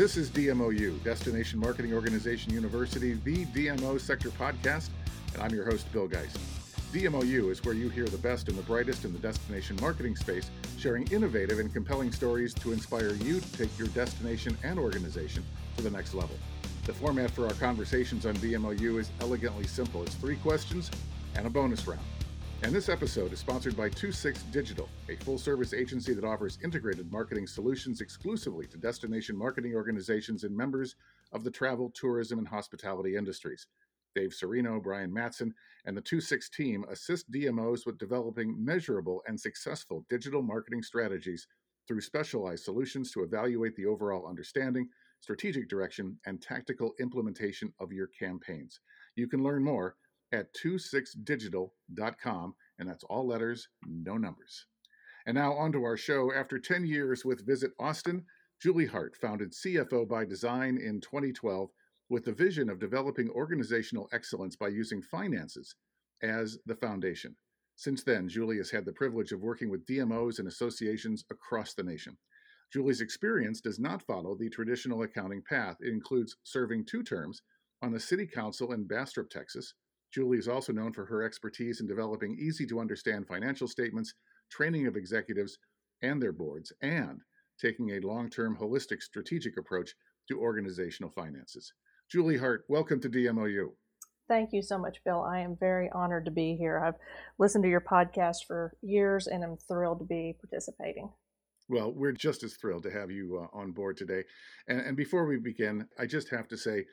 This is DMOU, Destination Marketing Organization University, the DMO Sector Podcast, and I'm your host, Bill Geist. DMOU is where you hear the best and the brightest in the destination marketing space, sharing innovative and compelling stories to inspire you to take your destination and organization to the next level. The format for our conversations on DMOU is elegantly simple it's three questions and a bonus round. And this episode is sponsored by 26 Digital, a full service agency that offers integrated marketing solutions exclusively to destination marketing organizations and members of the travel, tourism, and hospitality industries. Dave Serino, Brian Matson, and the 26 team assist DMOs with developing measurable and successful digital marketing strategies through specialized solutions to evaluate the overall understanding, strategic direction, and tactical implementation of your campaigns. You can learn more at 26digital.com, and that's all letters, no numbers. And now on to our show. After 10 years with Visit Austin, Julie Hart founded CFO by Design in 2012 with the vision of developing organizational excellence by using finances as the foundation. Since then, Julie has had the privilege of working with DMOs and associations across the nation. Julie's experience does not follow the traditional accounting path. It includes serving two terms on the City Council in Bastrop, Texas, Julie is also known for her expertise in developing easy to understand financial statements, training of executives and their boards, and taking a long term holistic strategic approach to organizational finances. Julie Hart, welcome to DMOU. Thank you so much, Bill. I am very honored to be here. I've listened to your podcast for years and I'm thrilled to be participating. Well, we're just as thrilled to have you uh, on board today. And, and before we begin, I just have to say,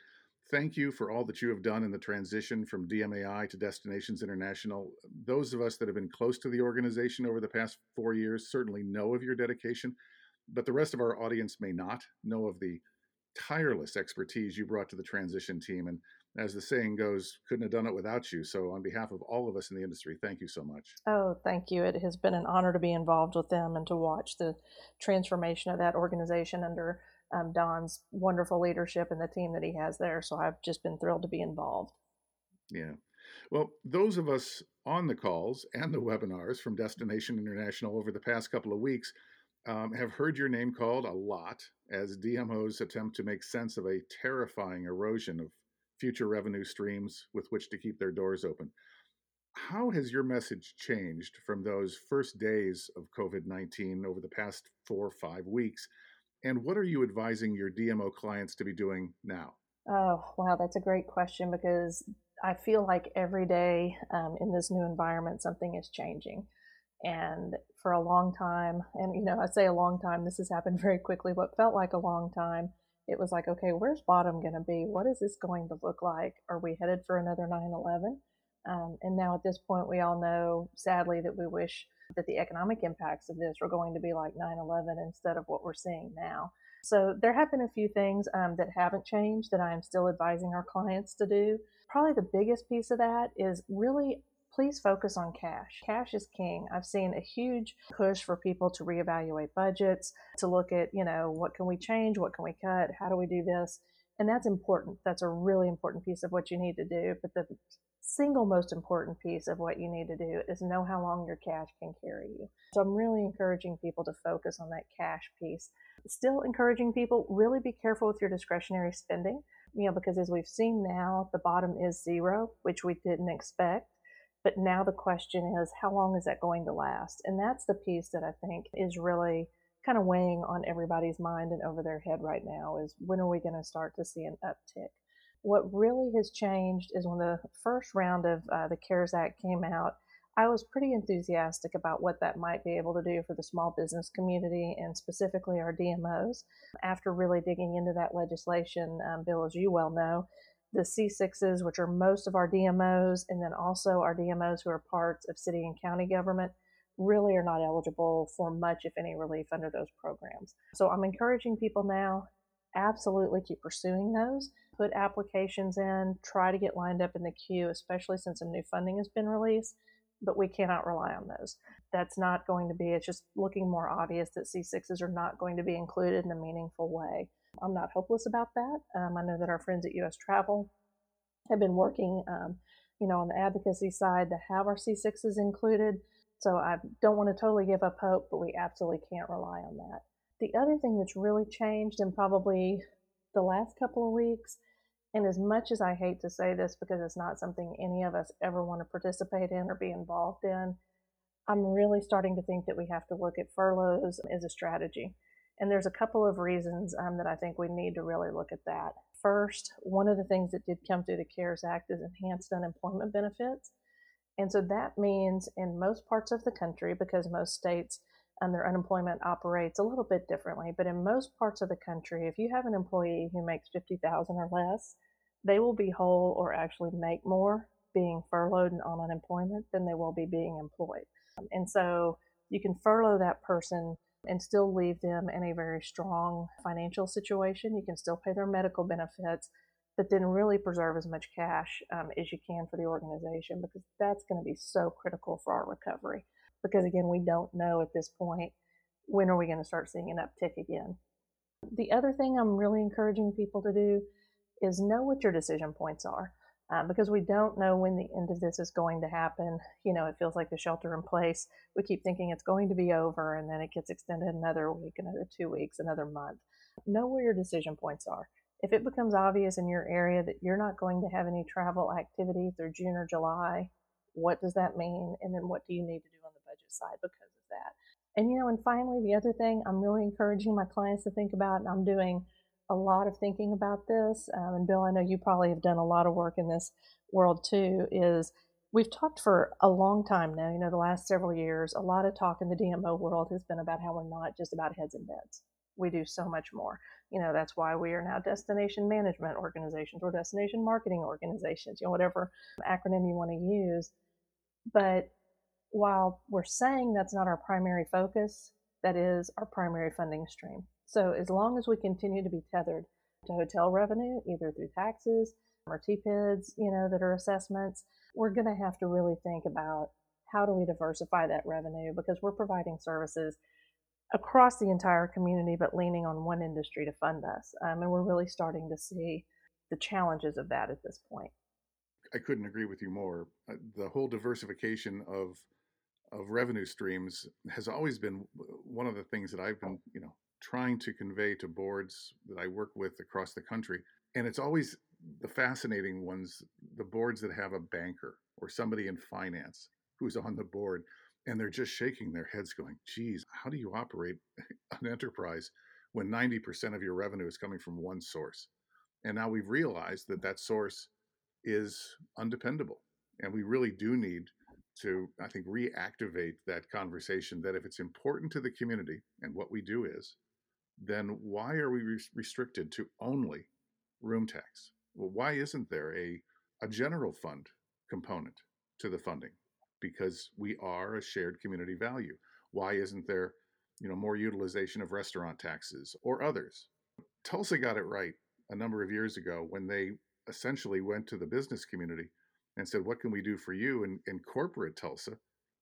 thank you for all that you have done in the transition from DMAI to Destinations International. Those of us that have been close to the organization over the past four years certainly know of your dedication, but the rest of our audience may not know of the tireless expertise you brought to the transition team. And as the saying goes, couldn't have done it without you. So, on behalf of all of us in the industry, thank you so much. Oh, thank you. It has been an honor to be involved with them and to watch the transformation of that organization under um, Don's wonderful leadership and the team that he has there. So I've just been thrilled to be involved. Yeah. Well, those of us on the calls and the webinars from Destination International over the past couple of weeks um, have heard your name called a lot as DMOs attempt to make sense of a terrifying erosion of future revenue streams with which to keep their doors open. How has your message changed from those first days of COVID 19 over the past four or five weeks and what are you advising your DMO clients to be doing now? Oh, wow, that's a great question because I feel like every day um, in this new environment, something is changing. And for a long time, and you know, I say a long time, this has happened very quickly. What felt like a long time, it was like, okay, where's bottom going to be? What is this going to look like? Are we headed for another 9 11? Um, and now at this point, we all know, sadly, that we wish that the economic impacts of this were going to be like 9 11 instead of what we're seeing now. So there have been a few things um, that haven't changed that I am still advising our clients to do. Probably the biggest piece of that is really please focus on cash. Cash is king. I've seen a huge push for people to reevaluate budgets, to look at, you know, what can we change? What can we cut? How do we do this? And that's important. That's a really important piece of what you need to do. But the single most important piece of what you need to do is know how long your cash can carry you. So I'm really encouraging people to focus on that cash piece. Still encouraging people really be careful with your discretionary spending, you know, because as we've seen now, the bottom is zero, which we didn't expect. But now the question is, how long is that going to last? And that's the piece that I think is really kind of weighing on everybody's mind and over their head right now is when are we going to start to see an uptick? What really has changed is when the first round of uh, the CARES Act came out, I was pretty enthusiastic about what that might be able to do for the small business community and specifically our DMOs. After really digging into that legislation, um, Bill, as you well know, the C6s, which are most of our DMOs, and then also our DMOs who are parts of city and county government, really are not eligible for much, if any, relief under those programs. So I'm encouraging people now absolutely keep pursuing those put applications in, try to get lined up in the queue, especially since some new funding has been released. But we cannot rely on those. That's not going to be, it's just looking more obvious that C6s are not going to be included in a meaningful way. I'm not hopeless about that. Um, I know that our friends at US Travel have been working, um, you know, on the advocacy side to have our C6s included. So I don't want to totally give up hope, but we absolutely can't rely on that. The other thing that's really changed in probably the last couple of weeks, and as much as I hate to say this because it's not something any of us ever want to participate in or be involved in, I'm really starting to think that we have to look at furloughs as a strategy. And there's a couple of reasons um, that I think we need to really look at that. First, one of the things that did come through the CARES Act is enhanced unemployment benefits. And so that means in most parts of the country, because most states and their unemployment operates a little bit differently, but in most parts of the country, if you have an employee who makes 50,000 or less, they will be whole or actually make more being furloughed and on unemployment than they will be being employed. And so you can furlough that person and still leave them in a very strong financial situation. You can still pay their medical benefits, but then really preserve as much cash um, as you can for the organization because that's going to be so critical for our recovery. Because again, we don't know at this point when are we going to start seeing an uptick again. The other thing I'm really encouraging people to do is know what your decision points are um, because we don't know when the end of this is going to happen. You know, it feels like the shelter in place. We keep thinking it's going to be over, and then it gets extended another week, another two weeks, another month. Know where your decision points are. If it becomes obvious in your area that you're not going to have any travel activity through June or July, what does that mean? And then what do you need to do side because of that? And, you know, and finally, the other thing I'm really encouraging my clients to think about, and I'm doing a lot of thinking about this, um, and Bill, I know you probably have done a lot of work in this world too, is we've talked for a long time now, you know, the last several years, a lot of talk in the DMO world has been about how we're not just about heads and beds. We do so much more. You know, that's why we are now destination management organizations or destination marketing organizations, you know, whatever acronym you want to use. But while we're saying that's not our primary focus, that is our primary funding stream. So as long as we continue to be tethered to hotel revenue, either through taxes or TPIDs, you know, that are assessments, we're going to have to really think about how do we diversify that revenue because we're providing services across the entire community, but leaning on one industry to fund us. Um, and we're really starting to see the challenges of that at this point. I couldn't agree with you more. Uh, the whole diversification of of revenue streams has always been one of the things that I've been, you know, trying to convey to boards that I work with across the country. And it's always the fascinating ones, the boards that have a banker or somebody in finance who's on the board and they're just shaking their heads going, geez, how do you operate an enterprise when 90% of your revenue is coming from one source? And now we've realized that that source is undependable. And we really do need to, I think, reactivate that conversation that if it's important to the community, and what we do is, then why are we restricted to only room tax? Well, why isn't there a, a general fund component to the funding? Because we are a shared community value. Why isn't there, you know, more utilization of restaurant taxes or others? Tulsa got it right a number of years ago when they essentially went to the business community and said, "What can we do for you?" And, and corporate Tulsa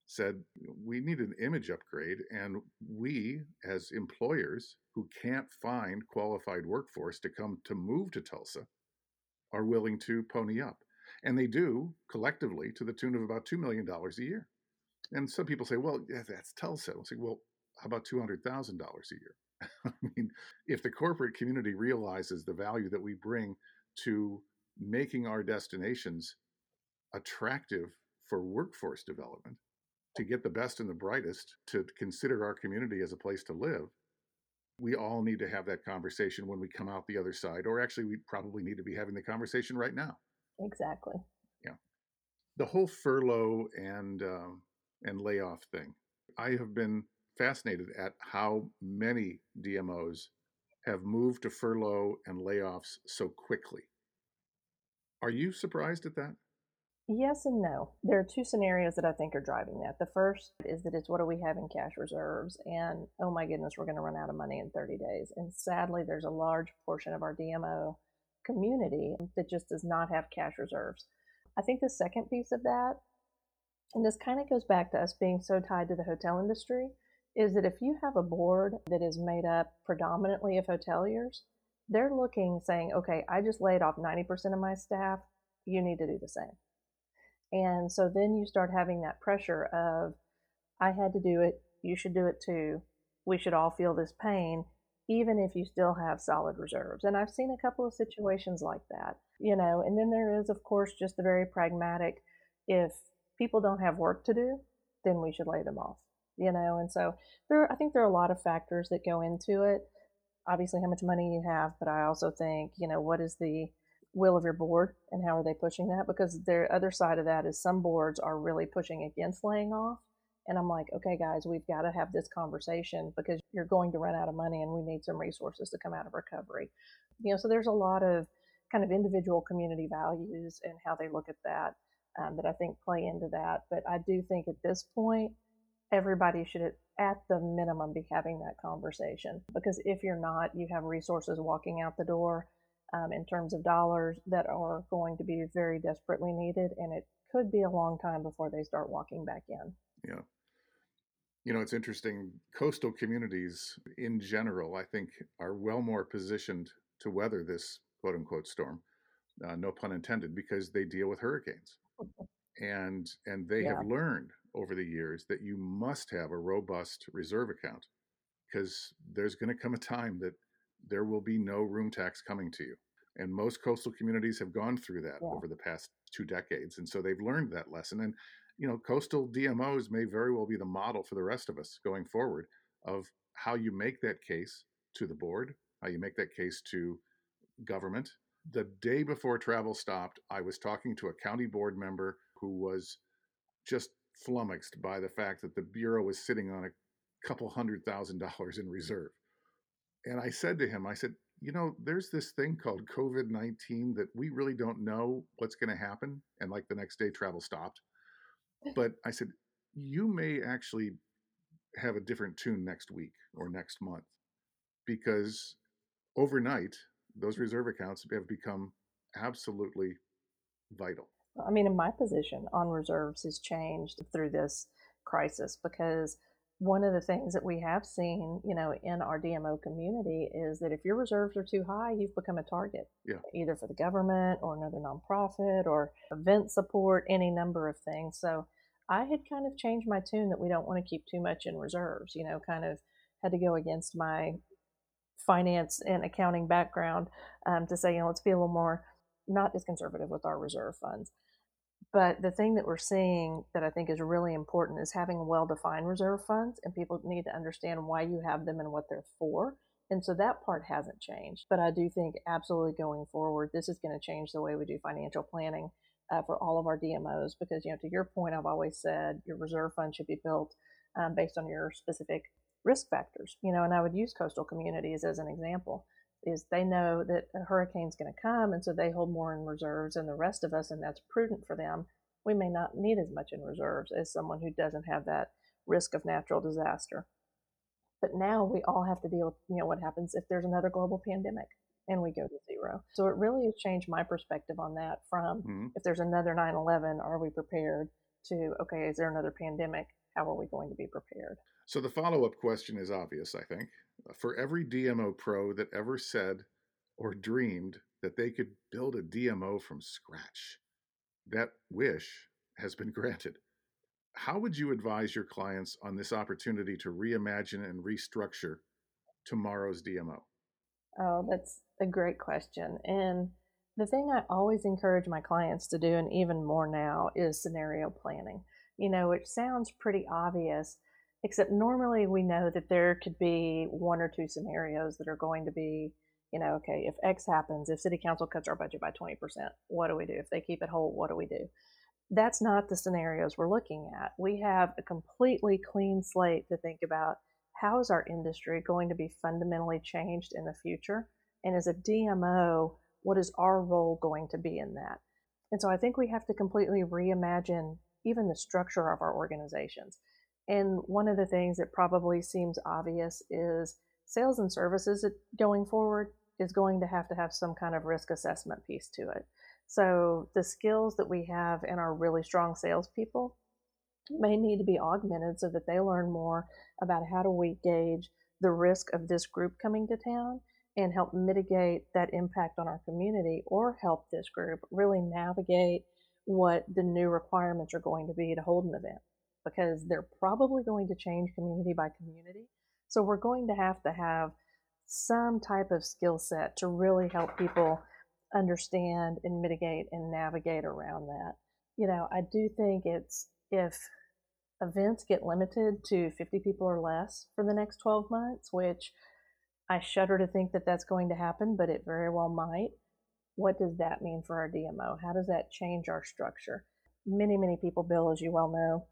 said we need an image upgrade and we as employers who can't find qualified workforce to come to move to tulsa are willing to pony up. And they do collectively to the tune of about $2 million a year. And some people say well yeah, that's tulsa. I'll say well how about $200000 a year? I mean if the corporate community realizes the value that we bring to making our destinations attractive for workforce development to get the best and the brightest to consider our community as a place to live, we all need to have that conversation when we come out the other side, or actually, we probably need to be having the conversation right now. Exactly. Yeah. The whole furlough and um, and layoff thing. I have been fascinated at how many DMOs have moved to furlough and layoffs so quickly. Are you surprised at that? Yes and no. There are two scenarios that I think are driving that. The first is that it's what do we have in cash reserves? And oh my goodness, we're going to run out of money in 30 days. And sadly, there's a large portion of our DMO community that just does not have cash reserves. I think the second piece of that, and this kind of goes back to us being so tied to the hotel industry, is that if you have a board that is made up predominantly of hoteliers, they're looking saying, okay, I just laid off 90% of my staff. You need to do the same and so then you start having that pressure of, I had to do it, you should do it too. we should all feel this pain, even if you still have solid reserves. And I've seen a couple of situations like that, you know, and then there is, of course, just the very pragmatic if people don't have work to do, then we should lay them off, you know. And so there, I think there are a lot of factors that go into it. Obviously, how much money you have, but I also think, you know, what is the will of your board and how are they pushing that? Because the other side of that is some boards are really pushing against laying off. And I'm like, okay, guys, we've got to have this conversation because you're going to run out of money and we need some resources to come out of recovery. You know, so there's a lot of kind of individual community values and how they look at that um, that I think play into that. But I do think at this point, everybody should at the minimum be having that conversation because if you're not, you have resources walking out the door um, in terms of dollars that are going to be very desperately needed, and it could be a long time before they start walking back in. Yeah. You know, it's interesting. Coastal communities in general, I think, are well more positioned to weather this quote unquote storm, uh, no pun intended, because they deal with hurricanes. and and they yeah. have learned over the years that you must have a robust reserve account because there's going to come a time that there will be no room tax coming to you. And most coastal communities have gone through that yeah. over the past two decades. And so they've learned that lesson. And, you know, coastal DMOs may very well be the model for the rest of us going forward of how you make that case to the board, how you make that case to government. The day before travel stopped, I was talking to a county board member who was just flummoxed by the fact that the Bureau was sitting on a couple hundred thousand dollars in reserve. And I said to him, I said, you know, there's this thing called COVID 19 that we really don't know what's going to happen. And like the next day, travel stopped. But I said, you may actually have a different tune next week or next month because overnight, those mm. reserve accounts have become absolutely vital. I mean, in my position on reserves has changed through this crisis because one of the things that we have seen, you know, in our DMO community is that if your reserves are too high, you've become a target, yeah. either for the government or another nonprofit or event support, any number of things. So I had kind of changed my tune that we don't want to keep too much in reserves, you know, kind of had to go against my finance and accounting background um, to say, you know, let's be a little more not as conservative with our reserve funds. But the thing that we're seeing that I think is really important is having well defined reserve funds, and people need to understand why you have them and what they're for. And so that part hasn't changed. But I do think absolutely going forward, this is going to change the way we do financial planning uh, for all of our DMOs because, you know, to your point, I've always said your reserve fund should be built um, based on your specific risk factors, you know, and I would use coastal communities as an example is they know that a hurricane's going to come, and so they hold more in reserves than the rest of us, and that's prudent for them. We may not need as much in reserves as someone who doesn't have that risk of natural disaster. But now we all have to deal with, you know, what happens if there's another global pandemic and we go to zero. So it really has changed my perspective on that from mm-hmm. if there's another 9 11, are we prepared to, okay, is there another pandemic? How are we going to be prepared? So the follow up question is obvious, I think. Uh, for every DMO pro that ever said or dreamed that they could build a DMO from scratch, that wish has been granted. How would you advise your clients on this opportunity to reimagine and restructure tomorrow's DMO? Oh, that's a great question. And the thing I always encourage my clients to do, and even more now, is scenario planning. You know, it sounds pretty obvious, Except normally we know that there could be one or two scenarios that are going to be, you know, okay, if X happens, if city council cuts our budget by 20%, what do we do? If they keep it whole, what do we do? That's not the scenarios we're looking at. We have a completely clean slate to think about how is our industry going to be fundamentally changed in the future? And as a DMO, what is our role going to be in that? And so I think we have to completely reimagine even the structure of our organizations. And one of the things that probably seems obvious is sales and services going forward is going to have to have some kind of risk assessment piece to it. So the skills that we have in our really strong salespeople may need to be augmented so that they learn more about how do we gauge the risk of this group coming to town and help mitigate that impact on our community or help this group really navigate what the new requirements are going to be to hold an event because they're probably going to change community by community. So we're going to have to have some type of skill set to really help people understand and mitigate and navigate around that. You know, I do think it's if events get limited to 50 people or less for the next 12 months, which I shudder to think that that's going to happen, but it very well might. What does that mean for our DMO? How does that change our structure? Many, many people, Bill, as you well know,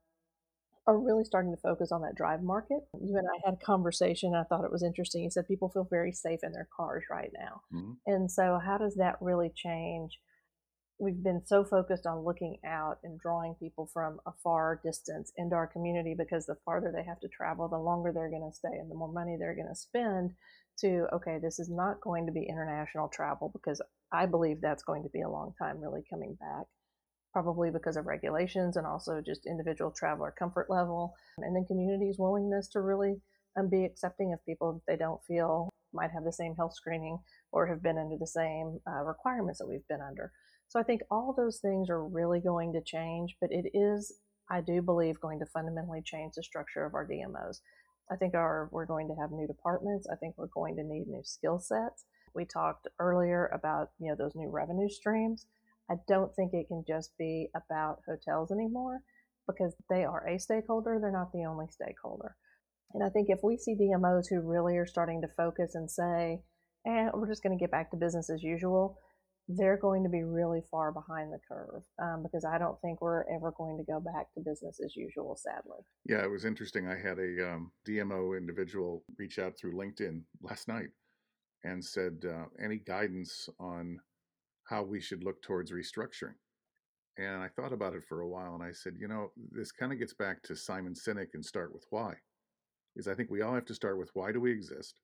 are really starting to focus on that drive market. You and I had a conversation. I thought it was interesting. You said people feel very safe in their cars right now. Mm-hmm. And so, how does that really change? We've been so focused on looking out and drawing people from a far distance into our community because the farther they have to travel, the longer they're going to stay and the more money they're going to spend. To, okay, this is not going to be international travel because I believe that's going to be a long time really coming back probably because of regulations and also just individual traveler comfort level, and then communities' willingness to really um, be accepting of people that they don't feel might have the same health screening or have been under the same uh, requirements that we've been under. So I think all those things are really going to change, but it is, I do believe, going to fundamentally change the structure of our DMOs. I think our we're going to have new departments. I think we're going to need new skill sets. We talked earlier about you know those new revenue streams. I don't think it can just be about hotels anymore because they are a stakeholder, they're not the only stakeholder. And I think if we see DMOs who really are starting to focus and say, eh, we're just going to get back to business as usual, they're going to be really far behind the curve um, because I don't think we're ever going to go back to business as usual, sadly. Yeah, it was interesting. I had a um, DMO individual reach out through LinkedIn last night and said, uh, any guidance on how we should look towards restructuring. And I thought about it for a while and I said, you know, this kind of gets back to Simon Sinek and start with why. Is I think we all have to start with why do we exist?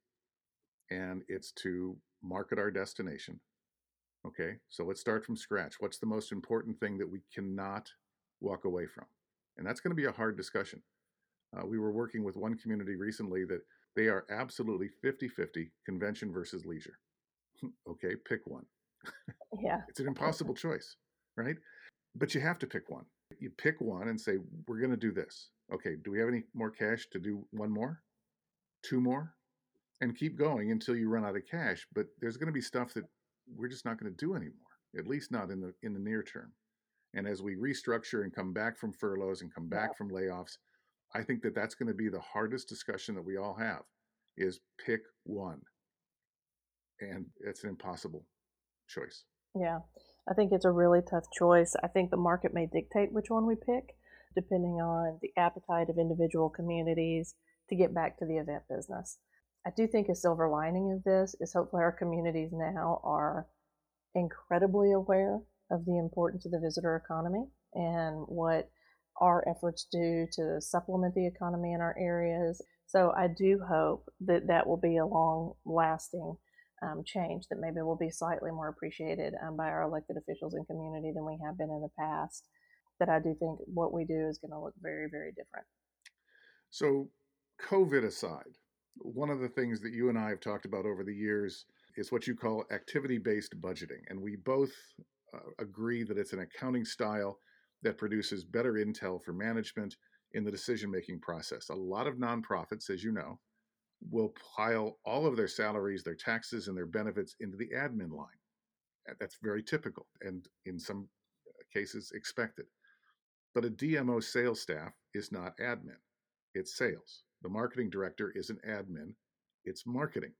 And it's to market our destination. Okay, so let's start from scratch. What's the most important thing that we cannot walk away from? And that's going to be a hard discussion. Uh, we were working with one community recently that they are absolutely 50 50 convention versus leisure. okay, pick one. Yeah. it's an impossible choice, right? But you have to pick one. You pick one and say, we're going to do this. Okay, do we have any more cash to do one more? Two more? And keep going until you run out of cash. But there's going to be stuff that we're just not going to do anymore, at least not in the in the near term. And as we restructure and come back from furloughs and come back yeah. from layoffs, I think that that's going to be the hardest discussion that we all have is pick one. And it's an impossible choice. Yeah, I think it's a really tough choice. I think the market may dictate which one we pick, depending on the appetite of individual communities to get back to the event business. I do think a silver lining of this is hopefully our communities now are incredibly aware of the importance of the visitor economy and what our efforts do to supplement the economy in our areas. So I do hope that that will be a long lasting um, change that maybe will be slightly more appreciated um, by our elected officials and community than we have been in the past. That I do think what we do is going to look very, very different. So, COVID aside, one of the things that you and I have talked about over the years is what you call activity based budgeting. And we both uh, agree that it's an accounting style that produces better intel for management in the decision making process. A lot of nonprofits, as you know, will pile all of their salaries, their taxes, and their benefits into the admin line. That's very typical and in some uh, cases expected. But a DMO sales staff is not admin, it's sales. The marketing director is an admin, it's marketing.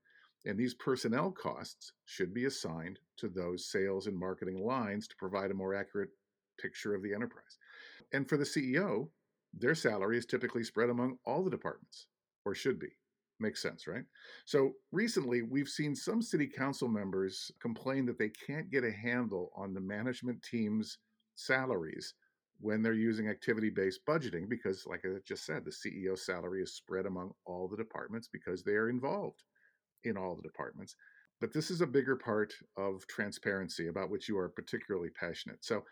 And these personnel costs should be assigned to those sales and marketing lines to provide a more accurate picture of the enterprise. And for the CEO, their salary is typically spread among all the departments, or should be. Makes sense, right? So recently, we've seen some city council members complain that they can't get a handle on the management team's salaries when they're using activity based budgeting because, like I just said, the CEO salary is spread among all the departments because they are involved in all the departments. But this is a bigger part of transparency about which you are particularly passionate. So,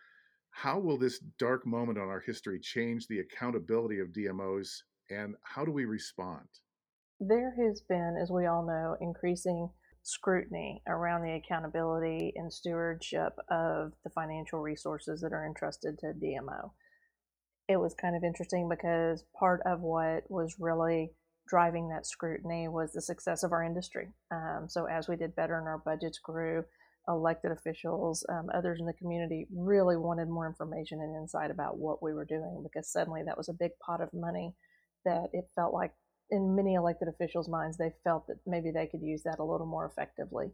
how will this dark moment on our history change the accountability of DMOs and how do we respond? There has been, as we all know, increasing scrutiny around the accountability and stewardship of the financial resources that are entrusted to DMO. It was kind of interesting because part of what was really driving that scrutiny was the success of our industry. Um, so as we did better and our budgets grew, elected officials, um, others in the community really wanted more information and insight about what we were doing because suddenly that was a big pot of money that it felt like in many elected officials' minds they felt that maybe they could use that a little more effectively.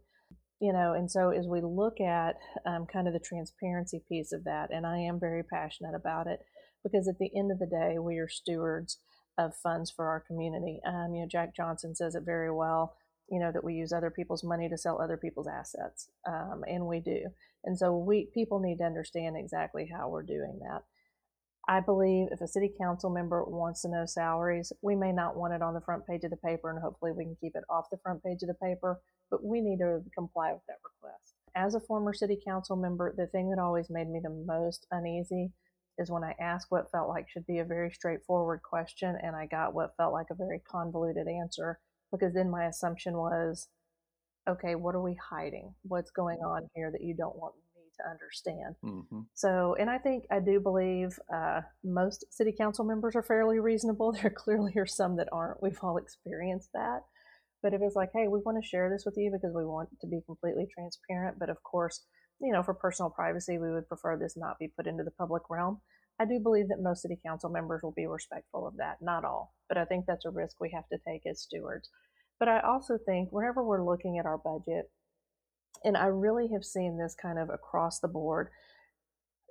You know, and so as we look at um, kind of the transparency piece of that, and I am very passionate about it because at the end of the day, we are stewards of funds for our community. Um, you know, Jack Johnson says it very well. You know that we use other people's money to sell other people's assets, um, and we do. And so we people need to understand exactly how we're doing that. I believe if a city council member wants to know salaries, we may not want it on the front page of the paper, and hopefully we can keep it off the front page of the paper, but we need to comply with that request. As a former city council member, the thing that always made me the most uneasy is when I asked what felt like should be a very straightforward question and I got what felt like a very convoluted answer because then my assumption was, okay, what are we hiding? What's going on here that you don't want to understand? Mm-hmm. So, and I think I do believe uh, most city council members are fairly reasonable. There clearly are some that aren't. We've all experienced that. But if it's like, hey, we want to share this with you because we want to be completely transparent, but of course, you know, for personal privacy, we would prefer this not be put into the public realm. I do believe that most city council members will be respectful of that. Not all, but I think that's a risk we have to take as stewards. But I also think whenever we're looking at our budget, and I really have seen this kind of across the board,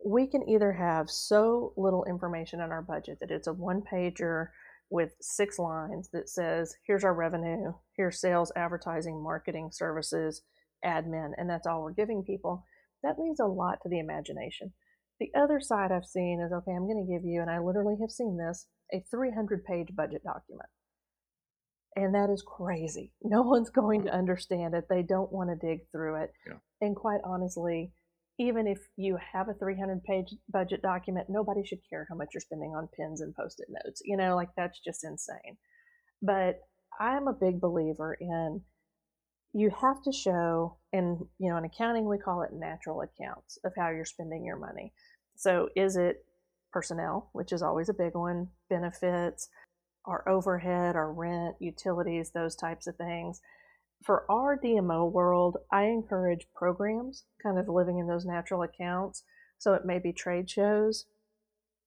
we can either have so little information in our budget that it's a one pager with six lines that says, here's our revenue, here's sales, advertising, marketing, services, admin, and that's all we're giving people that leaves a lot to the imagination. The other side I've seen is okay, I'm going to give you, and I literally have seen this, a 300 page budget document. And that is crazy. No one's going to understand it. They don't want to dig through it. Yeah. And quite honestly, even if you have a 300 page budget document, nobody should care how much you're spending on pins and post it notes. You know, like that's just insane. But I'm a big believer in you have to show in you know in accounting we call it natural accounts of how you're spending your money so is it personnel which is always a big one benefits our overhead our rent utilities those types of things for our dmo world i encourage programs kind of living in those natural accounts so it may be trade shows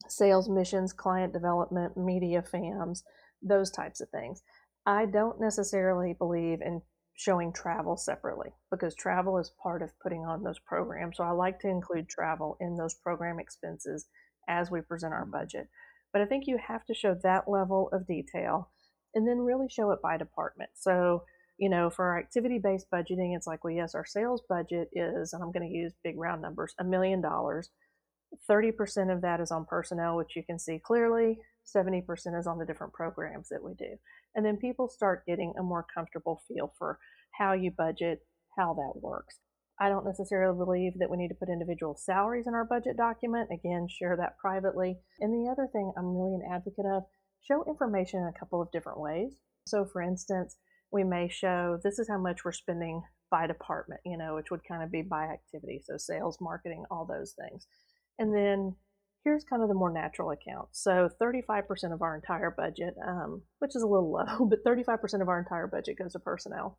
sales missions client development media fams those types of things i don't necessarily believe in showing travel separately because travel is part of putting on those programs. So I like to include travel in those program expenses as we present our mm-hmm. budget. But I think you have to show that level of detail and then really show it by department. So, you know, for our activity based budgeting, it's like, well, yes, our sales budget is, and I'm going to use big round numbers, a million dollars. 30% of that is on personnel, which you can see clearly. 70% is on the different programs that we do. And then people start getting a more comfortable feel for how you budget, how that works. I don't necessarily believe that we need to put individual salaries in our budget document. Again, share that privately. And the other thing I'm really an advocate of show information in a couple of different ways. So, for instance, we may show this is how much we're spending by department, you know, which would kind of be by activity. So, sales, marketing, all those things. And then here's kind of the more natural account. So 35% of our entire budget, um, which is a little low, but 35% of our entire budget goes to personnel.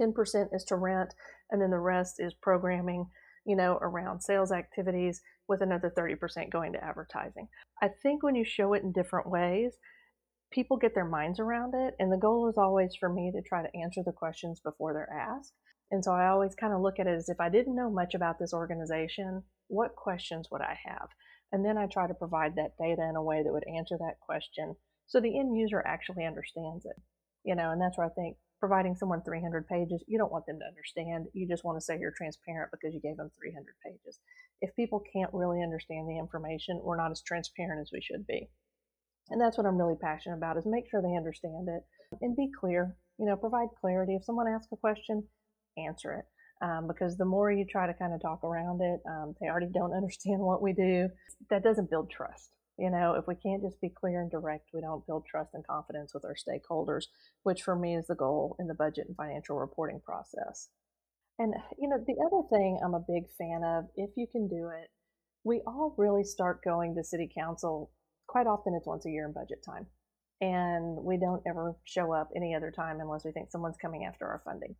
10% is to rent, and then the rest is programming, you know, around sales activities, with another 30% going to advertising. I think when you show it in different ways, people get their minds around it. And the goal is always for me to try to answer the questions before they're asked. And so I always kind of look at it as if I didn't know much about this organization, what questions would I have? And then I try to provide that data in a way that would answer that question so the end user actually understands it. You know, and that's where I think providing someone 300 pages, you don't want them to understand. You just want to say you're transparent because you gave them 300 pages. If people can't really understand the information, we're not as transparent as we should be. And that's what I'm really passionate about is make sure they understand it and be clear. You know, provide clarity. If someone asks a question, answer it um, because the more you try to kind of talk around it, um, they already don't understand what we do. That doesn't build trust. You know, if we can't just be clear and direct, we don't build trust and confidence with our stakeholders, which for me is the goal in the budget and financial reporting process. And, you know, the other thing I'm a big fan of, if you can do it, we all really start going to city council. Quite often it's once a year in budget time. and we don't ever show up any other time unless we think someone's coming after our funding.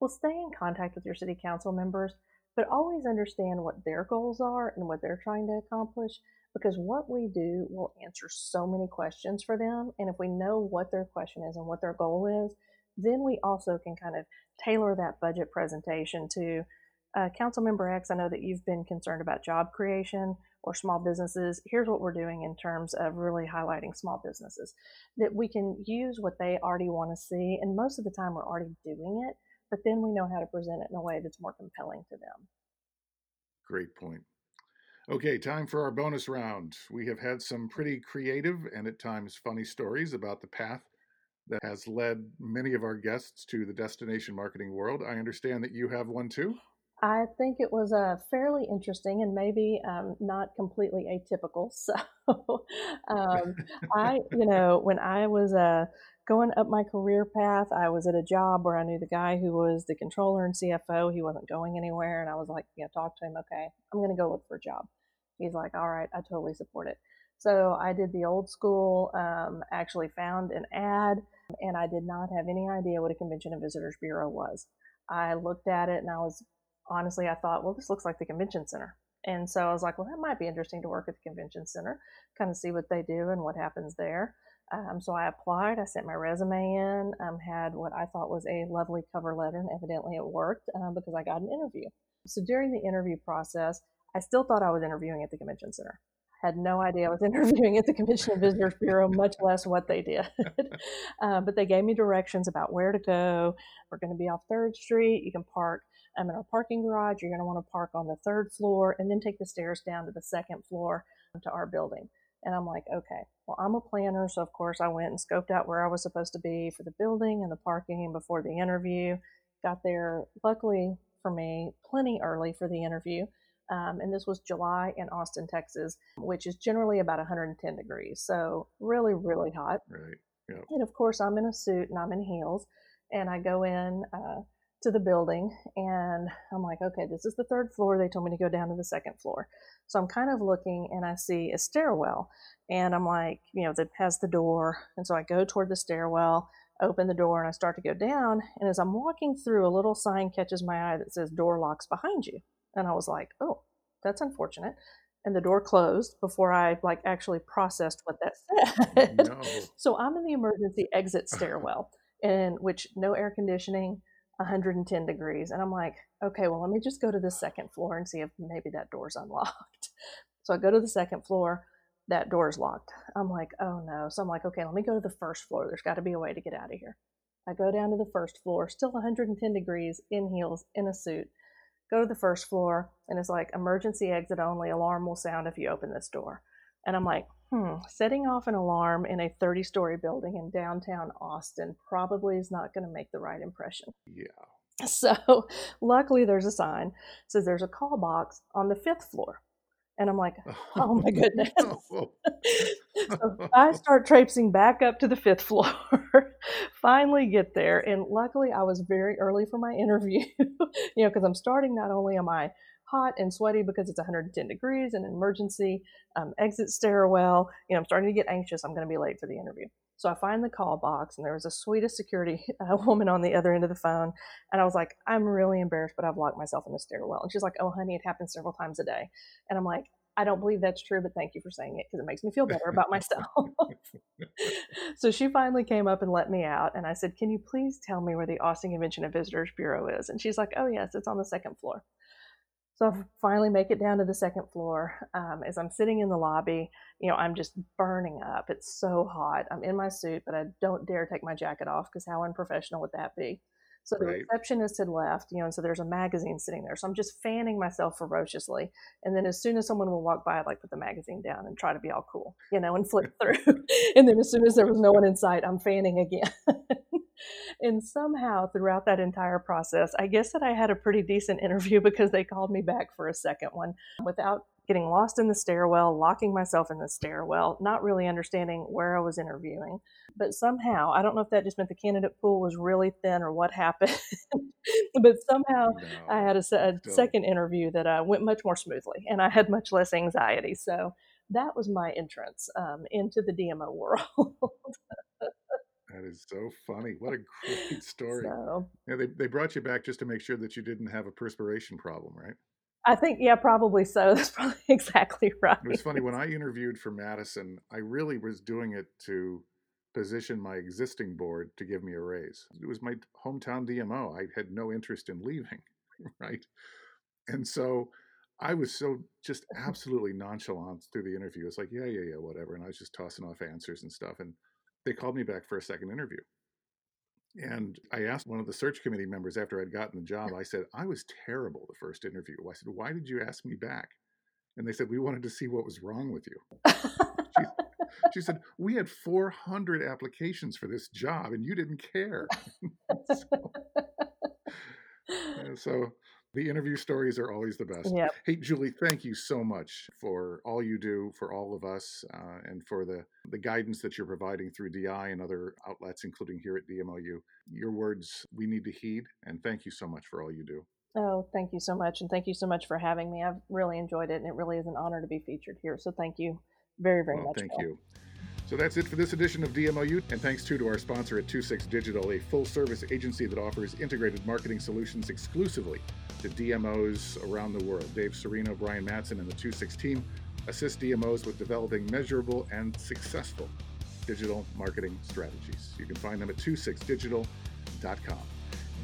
Well, stay in contact with your city council members, but always understand what their goals are and what they're trying to accomplish because what we do will answer so many questions for them. And if we know what their question is and what their goal is, then we also can kind of tailor that budget presentation to uh, Council Member X. I know that you've been concerned about job creation or small businesses. Here's what we're doing in terms of really highlighting small businesses that we can use what they already want to see. And most of the time, we're already doing it, but then we know how to present it in a way that's more compelling to them. Great point. Okay, time for our bonus round. We have had some pretty creative and at times funny stories about the path that has led many of our guests to the destination marketing world. I understand that you have one too. I think it was uh, fairly interesting and maybe um, not completely atypical. So, um, I, you know, when I was uh, going up my career path, I was at a job where I knew the guy who was the controller and CFO. He wasn't going anywhere, and I was like, you know, talk to him. Okay, I'm going to go look for a job. He's like, all right, I totally support it. So I did the old school. Um, actually, found an ad, and I did not have any idea what a convention and visitors bureau was. I looked at it and I was honestly, I thought, well, this looks like the convention center. And so I was like, well, that might be interesting to work at the convention center, kind of see what they do and what happens there. Um, so I applied. I sent my resume in. Um, had what I thought was a lovely cover letter, and evidently it worked um, because I got an interview. So during the interview process, I still thought I was interviewing at the convention center. Had no idea I was interviewing at the Convention and Visitors Bureau, much less what they did. uh, but they gave me directions about where to go. We're going to be off Third Street. You can park I'm in our parking garage. You're going to want to park on the third floor and then take the stairs down to the second floor to our building. And I'm like, okay, well, I'm a planner. So, of course, I went and scoped out where I was supposed to be for the building and the parking before the interview. Got there, luckily for me, plenty early for the interview. Um, and this was July in Austin, Texas, which is generally about 110 degrees. So, really, really hot. Right. Yep. And of course, I'm in a suit and I'm in heels. And I go in, uh, to the building and I'm like, okay, this is the third floor. They told me to go down to the second floor. So I'm kind of looking and I see a stairwell and I'm like, you know, that has the door. And so I go toward the stairwell, open the door, and I start to go down. And as I'm walking through, a little sign catches my eye that says door locks behind you. And I was like, oh, that's unfortunate. And the door closed before I like actually processed what that oh, said. No. so I'm in the emergency exit stairwell, in which no air conditioning, 110 degrees. And I'm like, okay, well, let me just go to the second floor and see if maybe that door's unlocked. So I go to the second floor, that door's locked. I'm like, oh no. So I'm like, okay, let me go to the first floor. There's got to be a way to get out of here. I go down to the first floor, still 110 degrees, in heels, in a suit. Go to the first floor, and it's like emergency exit only. Alarm will sound if you open this door. And I'm like, hmm, setting off an alarm in a 30 story building in downtown Austin probably is not going to make the right impression. Yeah. So luckily there's a sign says there's a call box on the fifth floor. And I'm like, oh my goodness. so I start traipsing back up to the fifth floor, finally get there. And luckily I was very early for my interview, you know, because I'm starting not only am I hot and sweaty because it's 110 degrees and an emergency um, exit stairwell. You know, I'm starting to get anxious. I'm going to be late for the interview. So I find the call box, and there was a sweetest security uh, woman on the other end of the phone. And I was like, I'm really embarrassed, but I've locked myself in the stairwell. And she's like, Oh, honey, it happens several times a day. And I'm like, I don't believe that's true, but thank you for saying it because it makes me feel better about myself. so she finally came up and let me out. And I said, Can you please tell me where the Austin Convention and Visitors Bureau is? And she's like, Oh, yes, it's on the second floor. So I finally make it down to the second floor. Um, as I'm sitting in the lobby, you know, I'm just burning up. It's so hot. I'm in my suit, but I don't dare take my jacket off because how unprofessional would that be? So the right. receptionist had left, you know, and so there's a magazine sitting there. So I'm just fanning myself ferociously. And then as soon as someone will walk by, I'd like put the magazine down and try to be all cool, you know, and flip through. and then as soon as there was no one in sight, I'm fanning again. and somehow throughout that entire process, I guess that I had a pretty decent interview because they called me back for a second one without getting lost in the stairwell, locking myself in the stairwell, not really understanding where I was interviewing. But somehow, I don't know if that just meant the candidate pool was really thin or what happened, but somehow no, I had a, a second interview that uh, went much more smoothly and I had much less anxiety. So that was my entrance um, into the DMO world. That is so funny. What a great story. So, yeah, they, they brought you back just to make sure that you didn't have a perspiration problem, right? I think, yeah, probably so. That's probably exactly right. It was funny when I interviewed for Madison, I really was doing it to position my existing board to give me a raise. It was my hometown DMO. I had no interest in leaving, right? And so I was so just absolutely nonchalant through the interview. It's like, yeah, yeah, yeah, whatever. And I was just tossing off answers and stuff. And they called me back for a second interview. And I asked one of the search committee members after I'd gotten the job, I said, I was terrible the first interview. I said, why did you ask me back? And they said, we wanted to see what was wrong with you. she, she, said, we had 400 applications for this job and you didn't care. so, uh, so the interview stories are always the best. Yep. Hey, Julie, thank you so much for all you do for all of us uh, and for the, the guidance that you're providing through DI and other outlets, including here at DMOU. Your words we need to heed, and thank you so much for all you do. Oh, thank you so much. And thank you so much for having me. I've really enjoyed it, and it really is an honor to be featured here. So thank you very, very well, much. Thank Bill. you. So that's it for this edition of DMOU, and thanks too to our sponsor at 2060 Digital, a full service agency that offers integrated marketing solutions exclusively to DMOs around the world. Dave Serino, Brian Matson, and the 2060 team assist DMOs with developing measurable and successful digital marketing strategies. You can find them at 2060digital.com.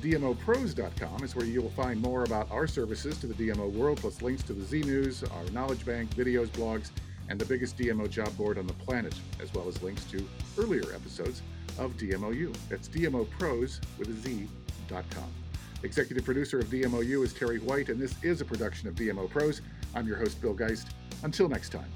DMOproz.com is where you will find more about our services to the DMO world, plus links to the Z News, our knowledge bank, videos, blogs, and the biggest DMO job board on the planet, as well as links to earlier episodes of DMOU. That's DMOpros with a Z.com. Executive producer of DMOU is Terry White, and this is a production of DMOproz. I'm your host, Bill Geist. Until next time.